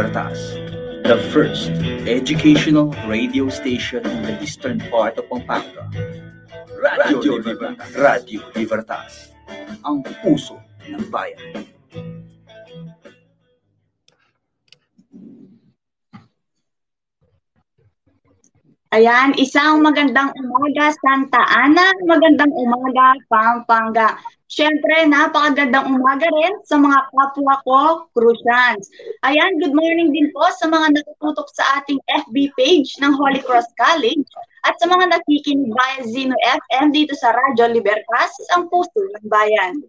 Radio Libertas, the first educational radio station in the eastern part of Pampanga. Radio, Libertas. Radio Libertas, ang puso ng bayan. Ayan, isang magandang umaga Santa Ana, magandang umaga Pampanga. Siyempre, napakagandang umaga rin sa mga kapwa ko, Crucians. Ayan, good morning din po sa mga natututok sa ating FB page ng Holy Cross College at sa mga nakikinig via Zeno FM dito sa Radyo Libertas, ang puso ng bayan.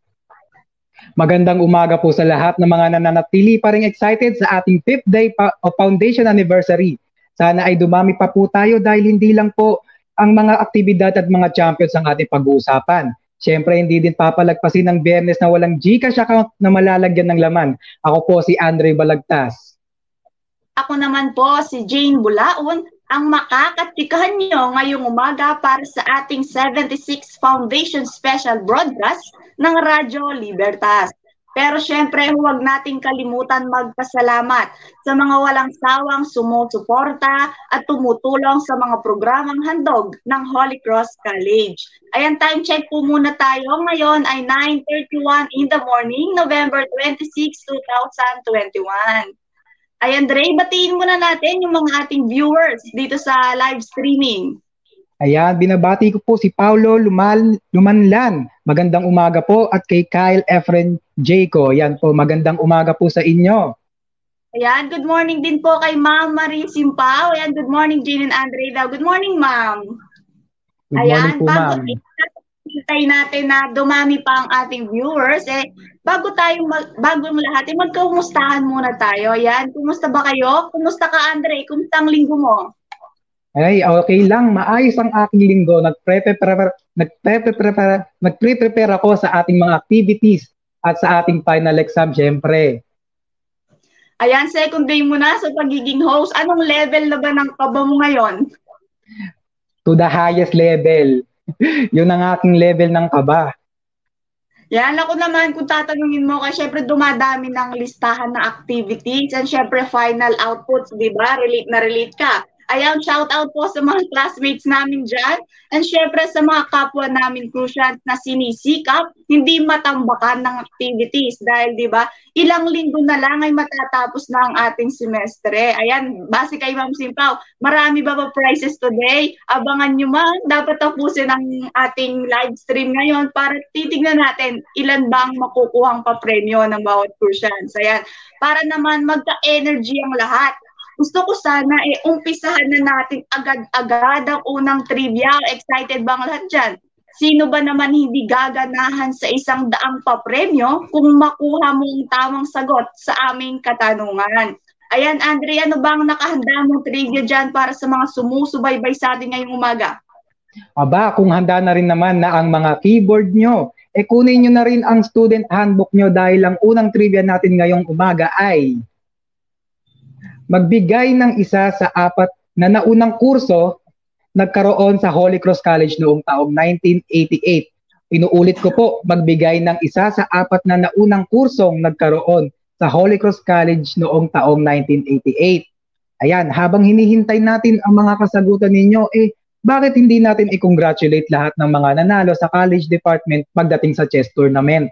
Magandang umaga po sa lahat ng mga nananatili pa rin excited sa ating 5th day of Foundation Anniversary. Sana ay dumami pa po tayo dahil hindi lang po ang mga aktibidad at mga champions ang ating pag-uusapan. Siyempre, hindi din papalagpasin ng biyernes na walang Gcash account na malalagyan ng laman. Ako po si Andre Balagtas. Ako naman po si Jane Bulaon, ang makakatikahan nyo ngayong umaga para sa ating 76 Foundation Special Broadcast ng Radyo Libertas. Pero syempre, huwag nating kalimutan magpasalamat sa mga walang sawang sumusuporta at tumutulong sa mga programang handog ng Holy Cross College. Ayan, time check po muna tayo. Ngayon ay 9.31 in the morning, November 26, 2021. Ayan, Dre, batiin muna natin yung mga ating viewers dito sa live streaming. Ayan, binabati ko po si Paulo Lumal, Lumanlan. Magandang umaga po at kay Kyle Efren Jaco. Yan po, magandang umaga po sa inyo. Ayan, good morning din po kay Ma'am Marie Simpao. Ayan, good morning Jean and Andre daw. Good morning, Ma'am. Good Ayan, morning po, bago ma'am. hintay natin na dumami pa ang ating viewers, eh, bago tayo, mag, bago ang lahat, eh, magkumustahan muna tayo. Ayan, kumusta ba kayo? Kumusta ka, Andre? Kumusta ang linggo mo? Ay, okay lang. Maayos ang aking linggo. Nagpre-prepare, nagpre-prepare, nagpre-prepare ako sa ating mga activities at sa ating final exam, syempre. Ayan, second day mo na sa pagiging host. Anong level na ba ng kaba mo ngayon? To the highest level. Yun ang aking level ng kaba. Yan, ako naman kung tatanungin mo, kasi syempre dumadami ng listahan na activities and syempre final outputs, di ba? Relate na relate ka. Ayan, shout out po sa mga classmates namin dyan. And syempre sa mga kapwa namin crucial na sinisikap, hindi matambakan ng activities. Dahil di ba, ilang linggo na lang ay matatapos na ang ating semestre. Ayan, base kay Ma'am Simpaw, marami ba ba prizes today? Abangan nyo man, dapat tapusin ang ating live stream ngayon para titignan natin ilan bang makukuhang pa-premyo ng bawat crucians. Ayan, para naman magka-energy ang lahat gusto ko sana eh umpisahan na natin agad-agad ang unang trivia. Excited bang lahat dyan? Sino ba naman hindi gaganahan sa isang daang papremyo kung makuha mo ang tamang sagot sa aming katanungan? Ayan, Andre, ano bang nakahanda mong trivia dyan para sa mga sumusubaybay sa atin ngayong umaga? Aba, kung handa na rin naman na ang mga keyboard nyo, eh kunin nyo na rin ang student handbook nyo dahil ang unang trivia natin ngayong umaga ay magbigay ng isa sa apat na naunang kurso nagkaroon sa Holy Cross College noong taong 1988. Inuulit ko po, magbigay ng isa sa apat na naunang kursong nagkaroon sa Holy Cross College noong taong 1988. Ayan, habang hinihintay natin ang mga kasagutan ninyo, eh, bakit hindi natin i-congratulate lahat ng mga nanalo sa college department pagdating sa chess tournament?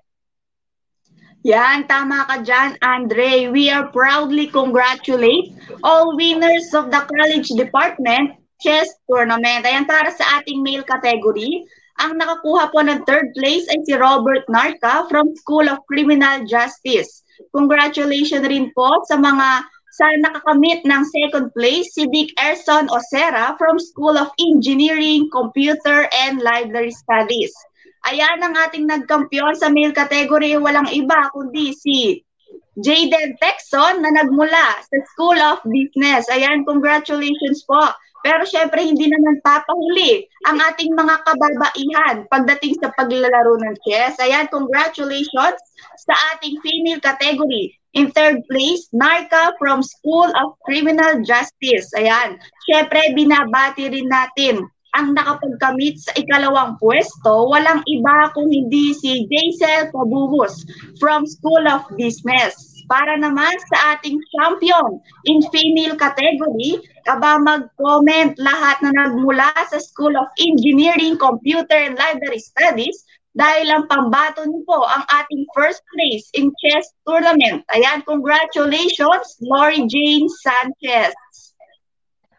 Yan, tama ka dyan, Andre. We are proudly congratulate all winners of the College Department Chess Tournament. Ayan, para sa ating male category, ang nakakuha po ng third place ay si Robert Narca from School of Criminal Justice. Congratulations rin po sa mga sa nakakamit ng second place si Dick Erson Osera from School of Engineering, Computer and Library Studies. Ayan ang ating nagkampiyon sa male category, walang iba kundi si Jaden Texon na nagmula sa School of Business. Ayan, congratulations po. Pero syempre hindi naman papahuli ang ating mga kababaihan pagdating sa paglalaro ng chess. Ayan, congratulations sa ating female category. In third place, Narca from School of Criminal Justice. Ayan, syempre binabati rin natin ang nakapagkamit sa ikalawang pwesto, walang iba kung hindi si Jaisel Pabubos from School of Business. Para naman sa ating champion in female category, aba mag-comment lahat na nagmula sa School of Engineering, Computer and Library Studies dahil ang pambato niyo po ang ating first place in chess tournament. Ayan, congratulations, Lori Jane Sanchez.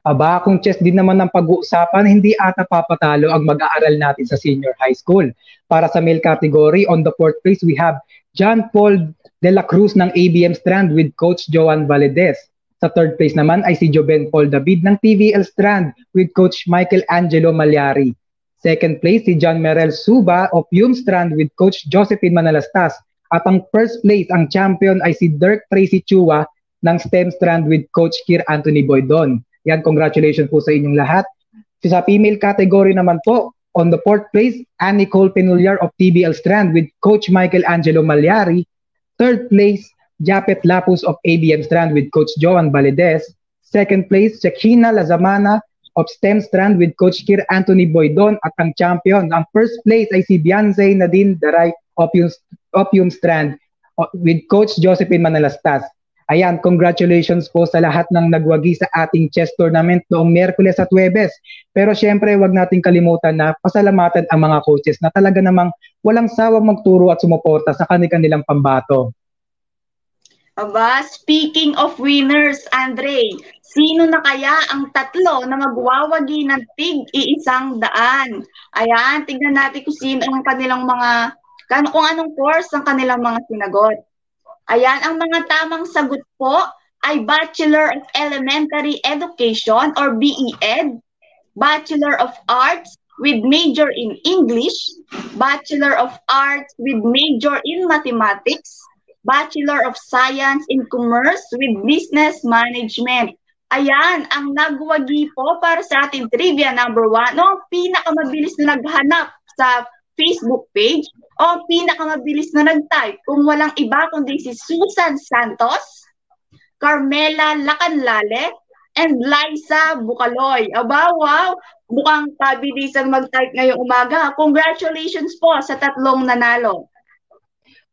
Aba, kung chess din naman ang pag-uusapan, hindi ata papatalo ang mag-aaral natin sa senior high school. Para sa male category, on the fourth place, we have John Paul de la Cruz ng ABM Strand with Coach Joan Valedez. Sa third place naman ay si Joben Paul David ng TVL Strand with Coach Michael Angelo Malyari. Second place si John Merel Suba of Yum Strand with Coach Josephine Manalastas. At ang first place, ang champion ay si Dirk Tracy Chua ng STEM Strand with Coach Kir Anthony Boydon. Yan, congratulations po sa inyong lahat. Sa female category naman po, on the fourth place, Annie Cole Penuliar of TBL Strand with Coach Michael Angelo Malyari. Third place, Japet Lapus of ABM Strand with Coach Joan Valedez. Second place, Shekina Lazamana of STEM Strand with Coach Kir Anthony Boydon at ang champion. Ang first place ay si Beyonce Nadine Daray of Yung Strand with Coach Josephine Manalastas. Ayan, congratulations po sa lahat ng nagwagi sa ating chess tournament noong Merkules at Webes. Pero syempre, wag nating kalimutan na pasalamatan ang mga coaches na talaga namang walang sawang magturo at sumuporta sa kanilang pambato. Aba, speaking of winners, Andre, sino na kaya ang tatlo na magwawagi ng tig iisang daan? Ayan, tignan natin kung sino ang kanilang mga, kung anong course ang kanilang mga sinagot. Ayan, ang mga tamang sagot po ay Bachelor of Elementary Education or BEd, Bachelor of Arts with major in English, Bachelor of Arts with major in Mathematics, Bachelor of Science in Commerce with Business Management. Ayan, ang nagwagi po para sa ating trivia number one, no, pinakamabilis na naghanap sa Facebook page o pinakamabilis na nag-type kung walang iba kundi si Susan Santos, Carmela Lacanlale, and Liza Bukaloy. Aba, wow! Mukhang pabilisan mag-type ngayong umaga. Congratulations po sa tatlong nanalo.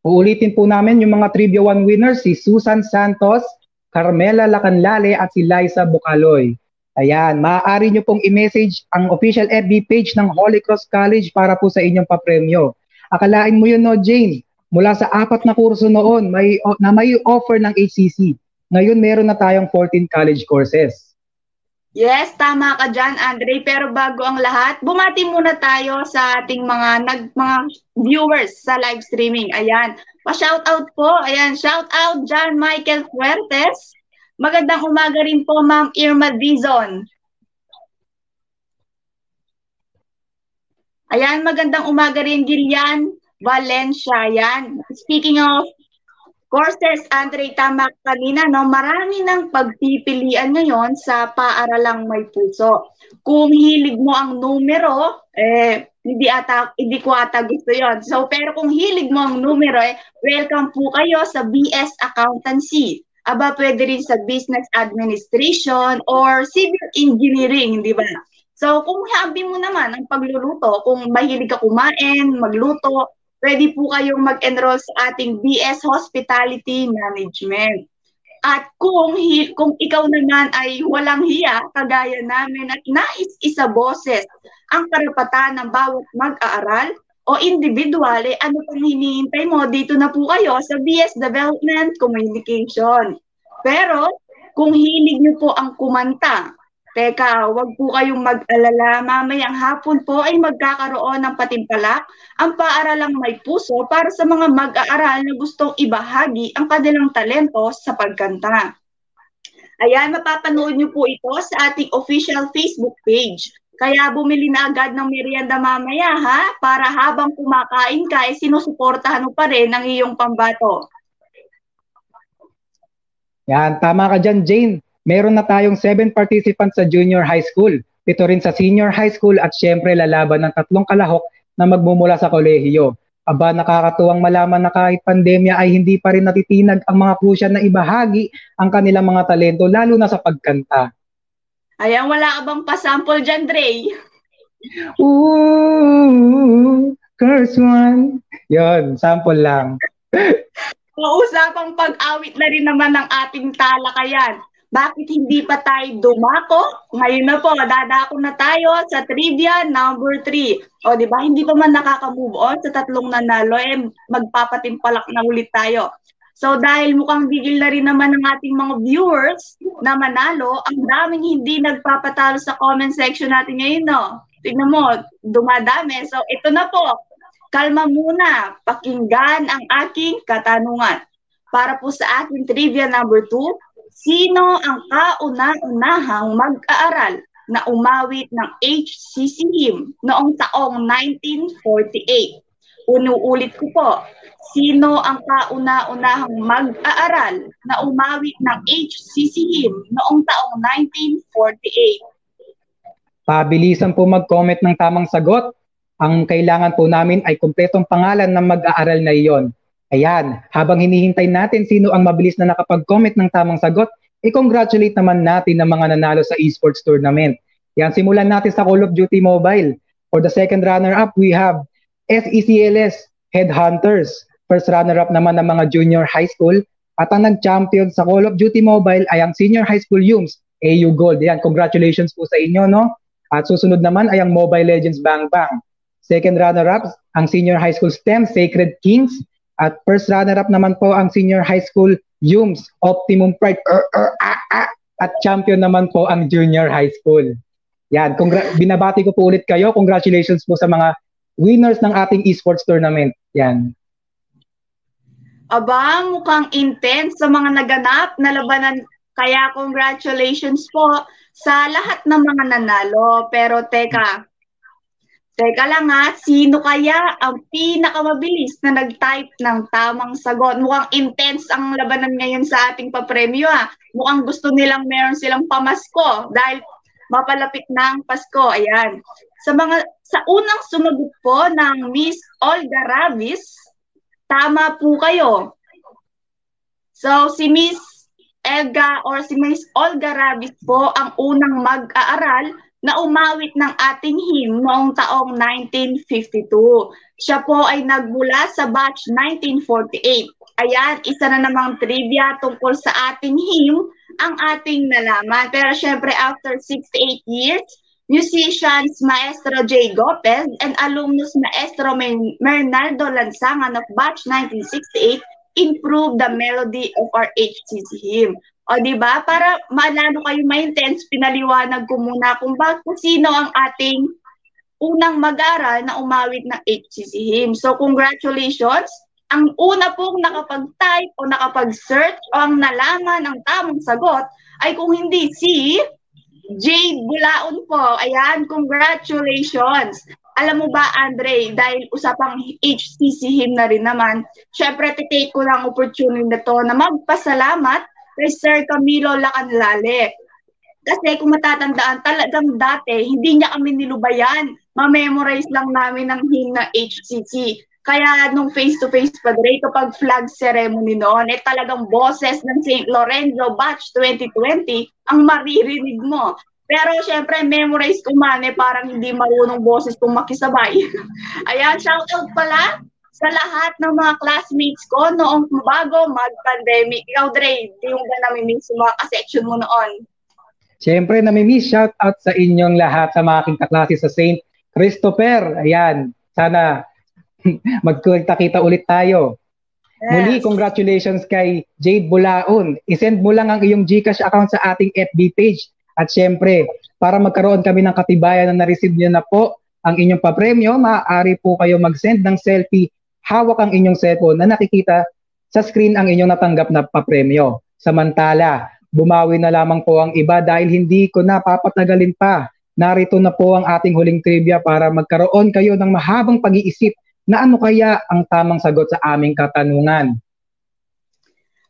Uulitin po namin yung mga Trivia 1 winners, si Susan Santos, Carmela Lacanlale at si Liza Bukaloy. Ayan, maaari nyo pong i-message ang official FB page ng Holy Cross College para po sa inyong papremyo. Akalain mo yun, no, Jane? Mula sa apat na kurso noon may, na may offer ng HCC. Ngayon meron na tayong 14 college courses. Yes, tama ka dyan, Andre. Pero bago ang lahat, bumati muna tayo sa ating mga nag mga viewers sa live streaming. Ayan. Pa-shout out po. Ayan, shout out John Michael Fuertes. Magandang umaga rin po, Ma'am Irma Dizon. Ayan, magandang umaga rin, Gillian Valencia. Ayan. Speaking of courses, Andre, tama kanina, no? marami ng pagpipilian ngayon sa paaralang may puso. Kung hilig mo ang numero, eh, hindi ata hindi ko ata gusto 'yon. So pero kung hilig mo ang numero eh welcome po kayo sa BS Accountancy. Aba pwede rin sa Business Administration or Civil Engineering, di ba? So kung habi mo naman ang pagluluto, kung mahilig ka kumain, magluto, pwede po kayong mag-enroll sa ating BS Hospitality Management. At kung kung ikaw naman ay walang hiya, kagaya namin at nais isa boses ang karapatan ng bawat mag-aaral o individual, ano pang hinihintay mo? Dito na po kayo sa BS Development Communication. Pero kung hilig niyo po ang kumanta, Teka, wag po kayong mag-alala. Mamayang hapon po ay magkakaroon ng patimpalak ang paaralang may puso para sa mga mag-aaral na gustong ibahagi ang kanilang talento sa pagkanta. Ayan, mapapanood niyo po ito sa ating official Facebook page. Kaya bumili na agad ng merienda mamaya ha, para habang kumakain ka, eh, sinusuportahan mo pa rin ang iyong pambato. Yan, tama ka dyan, Jane meron na tayong 7 participants sa junior high school. Ito rin sa senior high school at syempre lalaban ng tatlong kalahok na magmumula sa kolehiyo. Aba, nakakatuwang malaman na kahit pandemya ay hindi pa rin natitinag ang mga kusya na ibahagi ang kanilang mga talento, lalo na sa pagkanta. Ayan, wala ka bang pasample dyan, Dre? Ooh, curse one. Yon, sample lang. Mausapang pag-awit na rin naman ng ating talakayan. Bakit hindi pa tayo dumako? Ngayon na po, dadako na tayo sa trivia number 3. O, di ba? Hindi pa man nakaka-move on sa tatlong nanalo, eh, magpapatimpalak na ulit tayo. So, dahil mukhang bigil na rin naman ng ating mga viewers na manalo, ang daming hindi nagpapatalo sa comment section natin ngayon, no? Tignan mo, dumadami. So, ito na po. Kalma muna. Pakinggan ang aking katanungan. Para po sa ating trivia number 2, Sino ang kauna-unahang mag-aaral na umawit ng HCCHIM noong taong 1948? Unuulit ko po, sino ang kauna-unahang mag-aaral na umawit ng HCCHIM noong taong 1948? Pabilisan po mag-comment ng tamang sagot. Ang kailangan po namin ay kumpletong pangalan ng mag-aaral na iyon. Ayan, habang hinihintay natin sino ang mabilis na nakapag-comment ng tamang sagot, i-congratulate naman natin ang mga nanalo sa esports tournament. Yan, simulan natin sa Call of Duty Mobile. For the second runner-up, we have SECLS Headhunters. First runner-up naman ng mga junior high school. At ang nag-champion sa Call of Duty Mobile ay ang senior high school Yums, AU Gold. Yan, congratulations po sa inyo, no? At susunod naman ay ang Mobile Legends Bang Bang. Second runner-up, ang senior high school STEM Sacred Kings. At first runner-up naman po ang senior high school Yums, Optimum Pride, er, er, ah, ah, at champion naman po ang junior high school. Yan, binabati ko po ulit kayo. Congratulations po sa mga winners ng ating esports tournament. Yan. Aba, mukhang intense sa mga naganap na labanan. Kaya congratulations po sa lahat ng mga nanalo. Pero teka, Teka lang ha, sino kaya ang pinakamabilis na nag-type ng tamang sagot? Mukhang intense ang labanan ngayon sa ating papremyo ha. Mukhang gusto nilang meron silang pamasko dahil mapalapit ng Pasko. Ayan. Sa mga sa unang sumagot po ng Miss Olga Ravis, tama po kayo. So si Miss Elga or si Miss Olga Ravis po ang unang mag-aaral na umawit ng ating hymn noong taong 1952. Siya po ay nagmula sa batch 1948. Ayan, isa na namang trivia tungkol sa ating hymn ang ating nalaman. Pero syempre, after 68 years, musicians Maestro J. Gopez and alumnus Maestro Mernaldo Lansangan of batch 1968 improved the melody of our HCC hymn. O di ba? Para malalo kayo ma-intense, pinaliwanag ko muna kung bakit sino ang ating unang mag-aral na umawit ng HCC hymn. So congratulations! Ang una pong nakapag-type o nakapag-search o ang nalaman ang tamang sagot ay kung hindi si Jade Bulaon po. Ayan, congratulations! Alam mo ba, Andre, dahil usapang HCC hymn na rin naman, syempre, titake ko lang opportunity na to na magpasalamat kay Sir Camilo Lacanlale. Kasi kung matatandaan, talagang dati, hindi niya kami nilubayan. Ma-memorize lang namin ng hymn ng HCC. Kaya nung face-to-face pa Dre, kapag flag ceremony noon, eh talagang boses ng St. Lorenzo Batch 2020 ang maririnig mo. Pero syempre, memorize ko man eh, parang hindi marunong boses kung makisabay. Ayan, shout out pala sa lahat ng mga classmates ko noong bago mag-pandemic. Ikaw, Dre, yung ba nami-miss yung mga ka-section mo noon? Siyempre, nami-miss. Shout out sa inyong lahat sa mga kaklase sa St. Christopher. Ayan, sana magkita-kita ulit tayo. Yes. Muli, congratulations kay Jade Bulaon. I-send mo lang ang iyong GCash account sa ating FB page. At syempre, para magkaroon kami ng katibayan na na-receive niyo na po ang inyong papremyo, maaari po kayo mag-send ng selfie hawak ang inyong cellphone na nakikita sa screen ang inyong natanggap na papremyo. Samantala, bumawi na lamang po ang iba dahil hindi ko na papatagalin pa. Narito na po ang ating huling trivia para magkaroon kayo ng mahabang pag-iisip na ano kaya ang tamang sagot sa aming katanungan.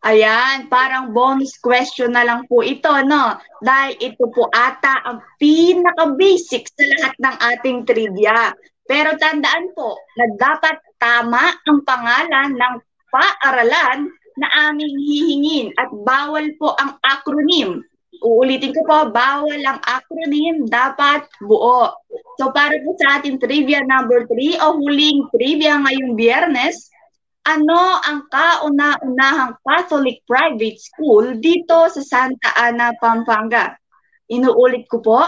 Ayan, parang bonus question na lang po ito, no? Dahil ito po ata ang pinaka-basic sa lahat ng ating trivia. Pero tandaan po na dapat tama ang pangalan ng paaralan na aming hihingin at bawal po ang acronym. Uulitin ko po, bawal ang acronym, dapat buo. So para po sa ating trivia number 3 o huling trivia ngayong biyernes, ano ang kauna-unahang Catholic private school dito sa Santa Ana, Pampanga? Inuulit ko po,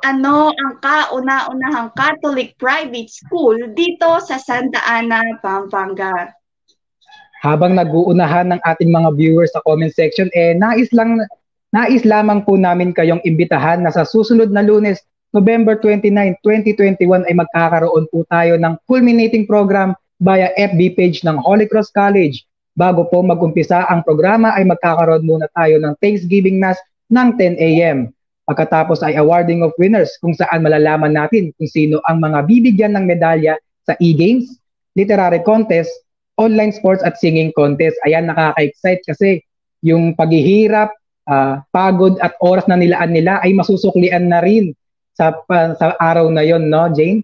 ano ang kauna-unahang Catholic private school dito sa Santa Ana, Pampanga? Habang nag-uunahan ng ating mga viewers sa comment section, eh nais lang nais lamang po namin kayong imbitahan na sa susunod na lunes November 29, 2021 ay magkakaroon po tayo ng culminating program via FB page ng Holy Cross College. Bago po magumpisa ang programa ay magkakaroon muna tayo ng Thanksgiving Mass ng 10 a.m. Pagkatapos ay awarding of winners kung saan malalaman natin kung sino ang mga bibigyan ng medalya sa e-games, literary contest, online sports at singing contest. Ayan, nakaka-excite kasi yung paghihirap, uh, pagod at oras na nilaan nila ay masusuklian na rin sa sa araw na yon no Jane?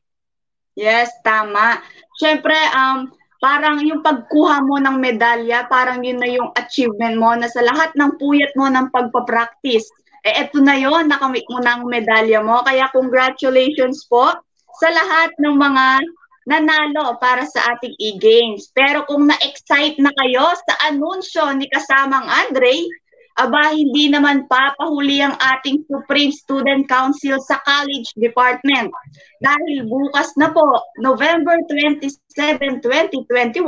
Yes tama. Syempre um parang yung pagkuha mo ng medalya parang yun na yung achievement mo na sa lahat ng puyat mo ng pagpa-practice. Eh eto na yon nakamit mo ng medalya mo. Kaya congratulations po sa lahat ng mga nanalo para sa ating e-games. Pero kung na-excite na kayo sa anunsyo ni kasamang Andre, aba hindi naman papahuli ang ating Supreme Student Council sa College Department. Dahil bukas na po, November 27, 2021,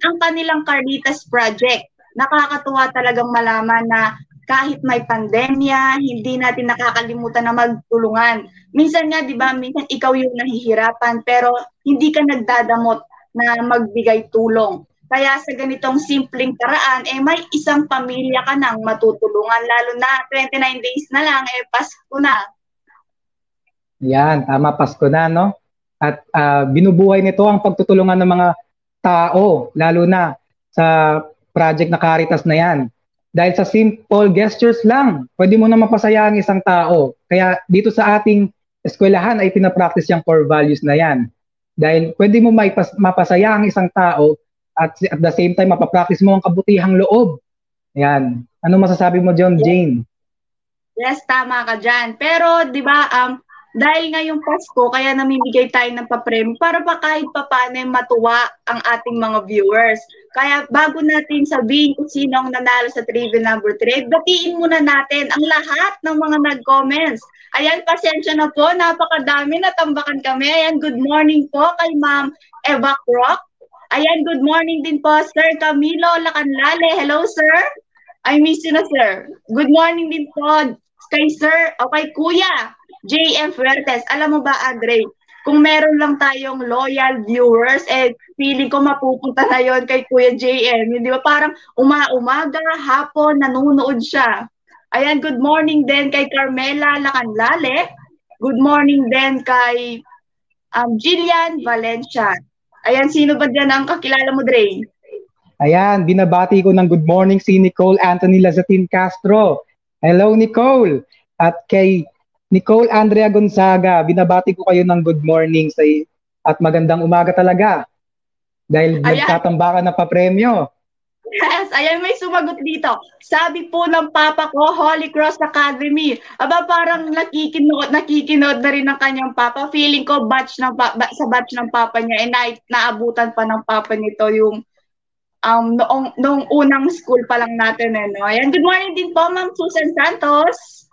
ang kanilang Carnitas Project. Nakakatuwa talagang malaman na kahit may pandemya, hindi natin nakakalimutan na magtulungan. Minsan nga, di ba, minsan ikaw yung nahihirapan, pero hindi ka nagdadamot na magbigay tulong. Kaya sa ganitong simpleng paraan, eh may isang pamilya ka nang matutulungan. Lalo na 29 days na lang, eh Pasko na. Yan, tama, Pasko na, no? At uh, binubuhay nito ang pagtutulungan ng mga tao, lalo na sa project na Caritas na yan. Dahil sa simple gestures lang, pwede mo na mapasaya ang isang tao. Kaya dito sa ating eskwelahan ay pinapractice yung core values na yan. Dahil pwede mo mapasaya ang isang tao at at the same time mapapractice mo ang kabutihang loob. Yan. Ano masasabi mo John Jane? Yes, tama ka diyan. Pero 'di ba um dahil ngayong Pasko, kaya namimigay tayo ng papremyo para pa kahit paano matuwa ang ating mga viewers. Kaya bago natin sabihin kung sino ang nanalo sa trivia number 3, batiin muna natin ang lahat ng mga nag-comments. Ayan, pasensya na po, napakadami, natambakan kami. Ayan, good morning po kay Ma'am Eva Croc. Ayan, good morning din po, Sir Camilo Lacanlale. Hello, sir. I miss you na, sir. Good morning din po kay Sir, o kay Kuya, JM Fuertes. Alam mo ba, Andre, kung meron lang tayong loyal viewers, eh, feeling ko mapupunta na yon kay Kuya JM. Hindi ba? Parang uma-umaga, hapon, nanonood siya. Ayan, good morning din kay Carmela Lacanlale. Good morning din kay um, Jillian Valencia. Ayan, sino ba dyan ang kakilala mo, Dre? Ayan, binabati ko ng good morning si Nicole Anthony Lazatin Castro. Hello, Nicole! At kay Nicole Andrea Gonzaga, binabati ko kayo ng good morning sa at magandang umaga talaga. Dahil Ayan. nagtatambakan ng papremyo. Yes, ayan may sumagot dito. Sabi po ng papa ko, Holy Cross Academy. Aba parang nakikinood, nakikinood na rin ng kanyang papa. Feeling ko batch ng pa, sa batch ng papa niya, eh, na, naabutan pa ng papa nito yung um, noong, noong unang school pa lang natin. Eh, no? Ayan, good morning din po, Ma'am Susan Santos.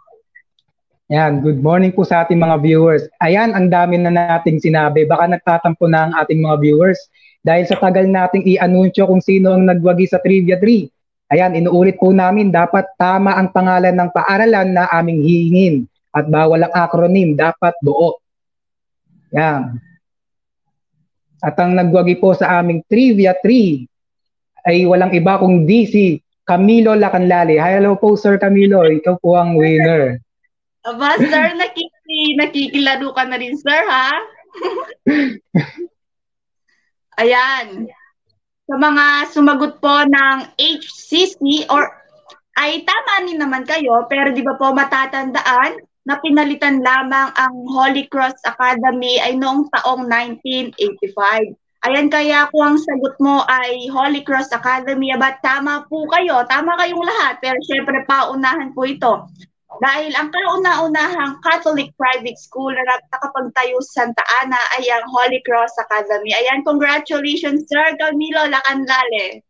Yan, good morning po sa ating mga viewers. Ayan, ang dami na nating sinabi. Baka nagtatampo na ang ating mga viewers dahil sa tagal nating i-anunsyo kung sino ang nagwagi sa Trivia 3. Ayan, inuulit po namin, dapat tama ang pangalan ng paaralan na aming hihingin at bawal ang acronym, dapat buo. Yan. At ang nagwagi po sa aming Trivia 3 ay walang iba kung DC Camilo Lacanlali. Hello po, Sir Camilo. Ikaw po ang winner. Aba, sir, nakiki, nakikilaro ka na rin, sir, ha? Ayan. Sa mga sumagot po ng HCC or ay tama ni naman kayo, pero di ba po matatandaan na pinalitan lamang ang Holy Cross Academy ay noong taong 1985. Ayan kaya kung ang sagot mo ay Holy Cross Academy, aba tama po kayo, tama kayong lahat, pero syempre paunahan po ito. Dahil ang kauna-unahang Catholic private school na nakapagtayo sa Santa Ana ay ang Holy Cross Academy. Ayan, congratulations Sir Camilo Lacanlale.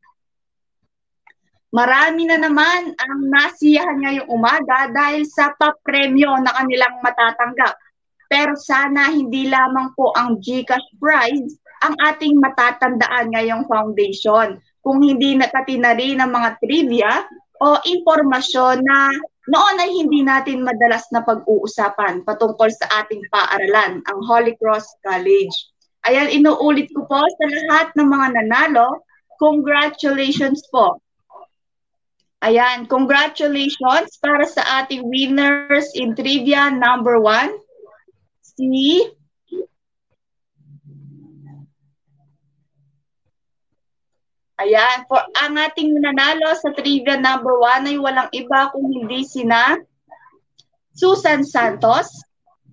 Marami na naman ang nasiyahan ngayong umaga dahil sa papremyo na kanilang matatanggap. Pero sana hindi lamang po ang GCash prize ang ating matatandaan ngayong foundation. Kung hindi nakatina rin ng mga trivia o impormasyon na noon ay hindi natin madalas na pag-uusapan patungkol sa ating paaralan, ang Holy Cross College. Ayan, inuulit ko po sa lahat ng mga nanalo, congratulations po. Ayan, congratulations para sa ating winners in trivia number one. Si Ayan, for ang ating nanalo sa trivia number one ay walang iba kung hindi sina Susan Santos,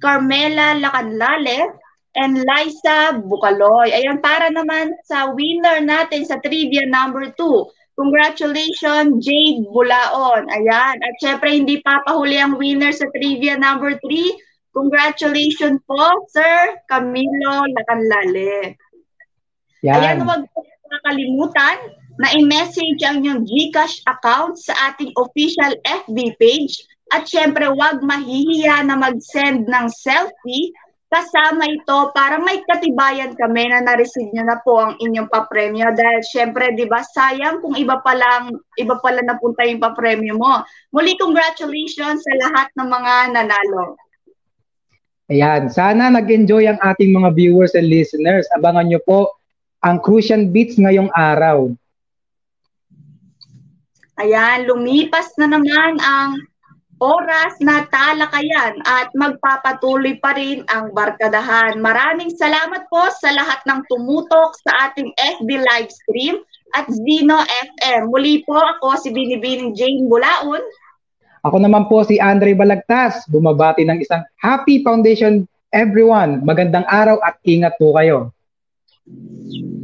Carmela Lacanlale, and Liza Bucaloy. Ayan, para naman sa winner natin sa trivia number two. Congratulations, Jade Bulaon. Ayan. At syempre, hindi papahuli ang winner sa trivia number 3. Congratulations po, Sir Camilo Lacanlale. Yan. Ayan, po kakalimutan na i-message ang inyong GCash account sa ating official FB page. At syempre, huwag mahihiya na mag-send ng selfie kasama ito para may katibayan kami na na-receive nyo na po ang inyong papremyo dahil syempre 'di ba sayang kung iba pa lang iba pala napunta yung papremyo mo. Muli congratulations sa lahat ng mga nanalo. Ayan, sana nag-enjoy ang ating mga viewers and listeners. Abangan nyo po ang Crucian Beats ngayong araw. Ayan, lumipas na naman ang oras na talakayan at magpapatuloy pa rin ang barkadahan. Maraming salamat po sa lahat ng tumutok sa ating FB live stream at Zino FM. Muli po ako si Binibining Jane Bulaon. Ako naman po si Andre Balagtas, bumabati ng isang Happy Foundation everyone. Magandang araw at ingat po kayo. Thank you.